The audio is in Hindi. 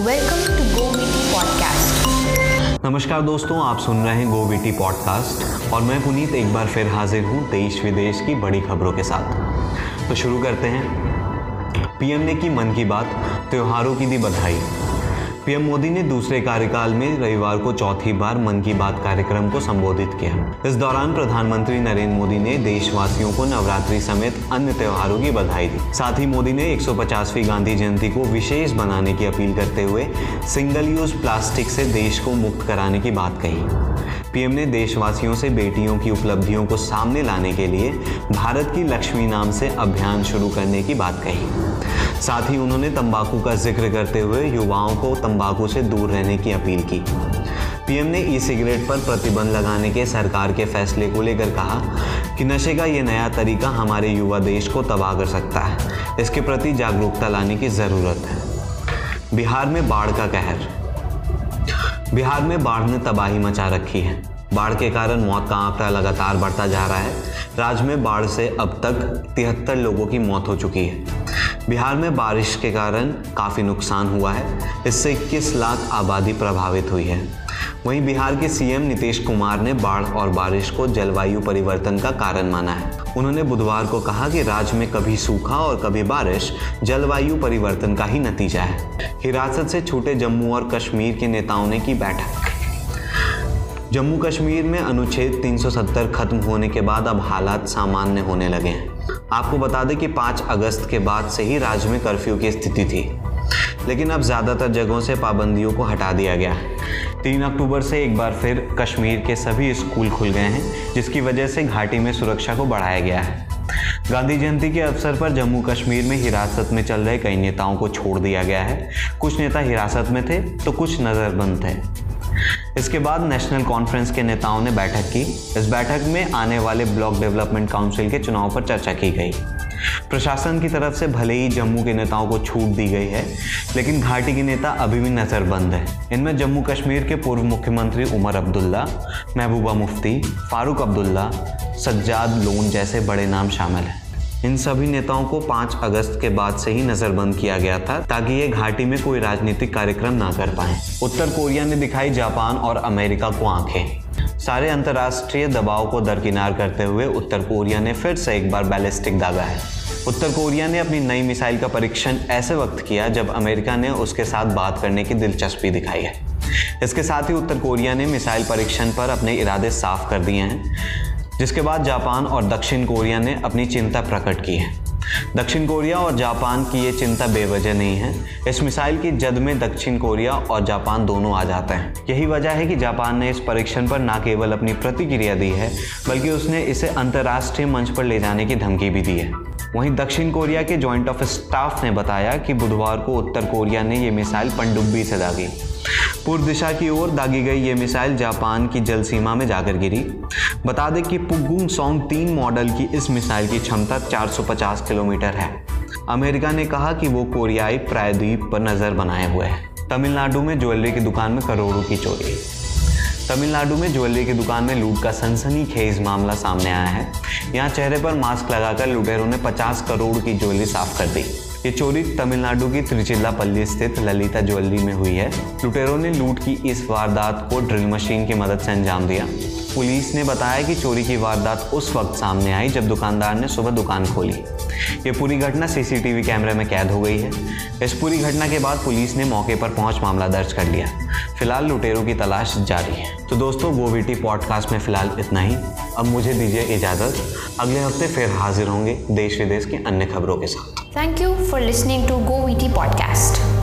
Welcome to go BT podcast नमस्कार दोस्तों, आप सुन रहे हैं गो बीटी पॉडकास्ट और मैं पुनीत एक बार फिर हाजिर हूँ देश विदेश की बड़ी खबरों के साथ। तो शुरू करते हैं। पीएम ने की मन की बात, त्योहारों की दी बधाई। पीएम मोदी ने दूसरे कार्यकाल में रविवार को चौथी बार मन की बात कार्यक्रम को संबोधित किया। इस दौरान प्रधानमंत्री नरेंद्र मोदी ने देशवासियों को नवरात्रि समेत अन्य त्योहारों की बधाई दी। साथ ही मोदी ने 150वीं गांधी जयंती को विशेष बनाने की अपील करते हुए सिंगल यूज़ प्लास्टिक से देश को मुक्त कराने की बात कही। पीएम ने देशवासियों से बेटियों की उपलब्धियों को सामने लाने के लिए भारत की लक्ष्मी नाम से अभियान शुरू करने की बात कही। साथ ही उन्होंने तंबाकू का ज़िक्र करते हुए युवाओं को तंबाकू से दूर रहने की अपील की। पीएम ने ई सिगरेट पर प्रतिबंध लगाने के सरकार के फैसले को लेकर कहा कि नशे का ये नया तरीका हमारे युवा देश को तबाह कर सकता है। इसके प्रति जागरूकता लाने की ज़रूरत है। बिहार में बाढ़ का कहर। बिहार में बाढ़ ने तबाही मचा रखी है। बाढ़ के कारण मौत का आंकड़ा लगातार बढ़ता जा रहा है। राज्य में बाढ़ से अब तक तिहत्तर लोगों की मौत हो चुकी है। बिहार में बारिश के कारण काफ़ी नुकसान हुआ है, इससे इक्कीस लाख आबादी प्रभावित हुई है। वहीं बिहार के सीएम नीतीश कुमार ने बाढ़ और बारिश को जलवायु परिवर्तन का कारण माना है। उन्होंने बुधवार को कहा कि राज्य में कभी सूखा और कभी बारिश जलवायु परिवर्तन का ही नतीजा है। हिरासत से छूटे जम्मू और कश्मीर के नेताओं ने की बैठक। जम्मू कश्मीर में अनुच्छेद 370 खत्म होने के बाद अब हालात सामान्य होने लगे हैं। आपको बता दें कि 5 अगस्त के बाद से ही राज्य में कर्फ्यू की स्थिति थी। लेकिन अब ज़्यादातर जगहों से पाबंदियों को हटा दिया गया। तीन अक्टूबर से एक बार फिर कश्मीर के सभी स्कूल खुल गए हैं, जिसकी वजह से घाटी में सुरक्षा को बढ़ाया गया है। गांधी जयंती के अवसर पर जम्मू कश्मीर में हिरासत में चल रहे कई नेताओं को छोड़ दिया गया है। कुछ नेता हिरासत में थे तो कुछ नज़रबंद थे। इसके बाद नेशनल कॉन्फ्रेंस के नेताओं ने बैठक की। इस बैठक में आने वाले ब्लॉक डेवलपमेंट काउंसिल के चुनाव पर चर्चा की गई। प्रशासन की तरफ़ से भले ही जम्मू के नेताओं को छूट दी गई है, लेकिन घाटी के नेता अभी भी नज़रबंद है। इनमें जम्मू कश्मीर के पूर्व मुख्यमंत्री उमर अब्दुल्ला, महबूबा मुफ्ती, फारूक अब्दुल्ला, सज्जाद लोन जैसे बड़े नाम शामिल हैं। इन सभी नेताओं को 5 अगस्त के बाद से ही नजरबंद किया गया था, ताकि ये घाटी में कोई राजनीतिक कार्यक्रम ना कर पाए। उत्तर कोरिया ने दिखाई जापान और अमेरिका को आँखें। सारे अंतर्राष्ट्रीय दबाव को दरकिनार करते हुए उत्तर कोरिया ने फिर से एक बार बैलिस्टिक दागा है। उत्तर कोरिया ने अपनी नई मिसाइल का परीक्षण ऐसे वक्त किया जब अमेरिका ने उसके साथ बात करने की दिलचस्पी दिखाई है। इसके साथ ही उत्तर कोरिया ने मिसाइल परीक्षण पर अपने इरादे साफ़ कर दिए हैं। जिसके बाद जापान और दक्षिण कोरिया ने अपनी चिंता प्रकट की है। दक्षिण कोरिया और जापान की ये चिंता बेवजह नहीं है। इस मिसाइल की जद में दक्षिण कोरिया और जापान दोनों आ जाते हैं। यही वजह है कि जापान ने इस परीक्षण पर न केवल अपनी प्रतिक्रिया दी है, बल्कि उसने इसे अंतर्राष्ट्रीय मंच पर ले जाने की धमकी भी दी है। वहीं दक्षिण कोरिया के जॉइंट ऑफ़ स्टाफ ने बताया कि बुधवार को उत्तर कोरिया ने ये मिसाइल पनडुब्बी से दागी। पूर्व दिशा की ओर दागी गई ये मिसाइल जापान की जल सीमा में जाकर गिरी। बता दें कि पुगुंग सॉन्ग तीन मॉडल की इस मिसाइल की क्षमता 450 किलोमीटर है। अमेरिका ने कहा कि वो कोरियाई प्रायद्वीप पर नज़र बनाए हुए है। तमिलनाडु में ज्वेलरी की दुकान में करोड़ों की चोरी। तमिलनाडु में ज्वेलरी की दुकान में लूट का सनसनी खेज मामला सामने आया है। यहाँ चेहरे पर मास्क लगाकर लुटेरों ने 50 करोड़ की ज्वेलरी साफ़ कर दी। ये चोरी तमिलनाडु की त्रिचिल्लापल्ली स्थित ललिता ज्वेलरी में हुई है। लुटेरों ने लूट की इस वारदात को ड्रिल मशीन की मदद से अंजाम दिया। पुलिस ने बताया कि चोरी की वारदात उस वक्त सामने आई जब दुकानदार ने सुबह दुकान खोली। ये पूरी घटना सीसीटीवी कैमरे में कैद हो गई है। इस पूरी घटना के बाद पुलिस ने मौके पर पहुँच मामला दर्ज कर लिया। फ़िलहाल लुटेरों की तलाश जारी है। तो दोस्तों, वो वीटी पॉडकास्ट में फ़िलहाल इतना ही। अब मुझे दीजिए इजाज़त। अगले हफ़्ते फिर हाजिर होंगे देश विदेश की अन्य खबरों के साथ। Thank you for Go VT Podcast.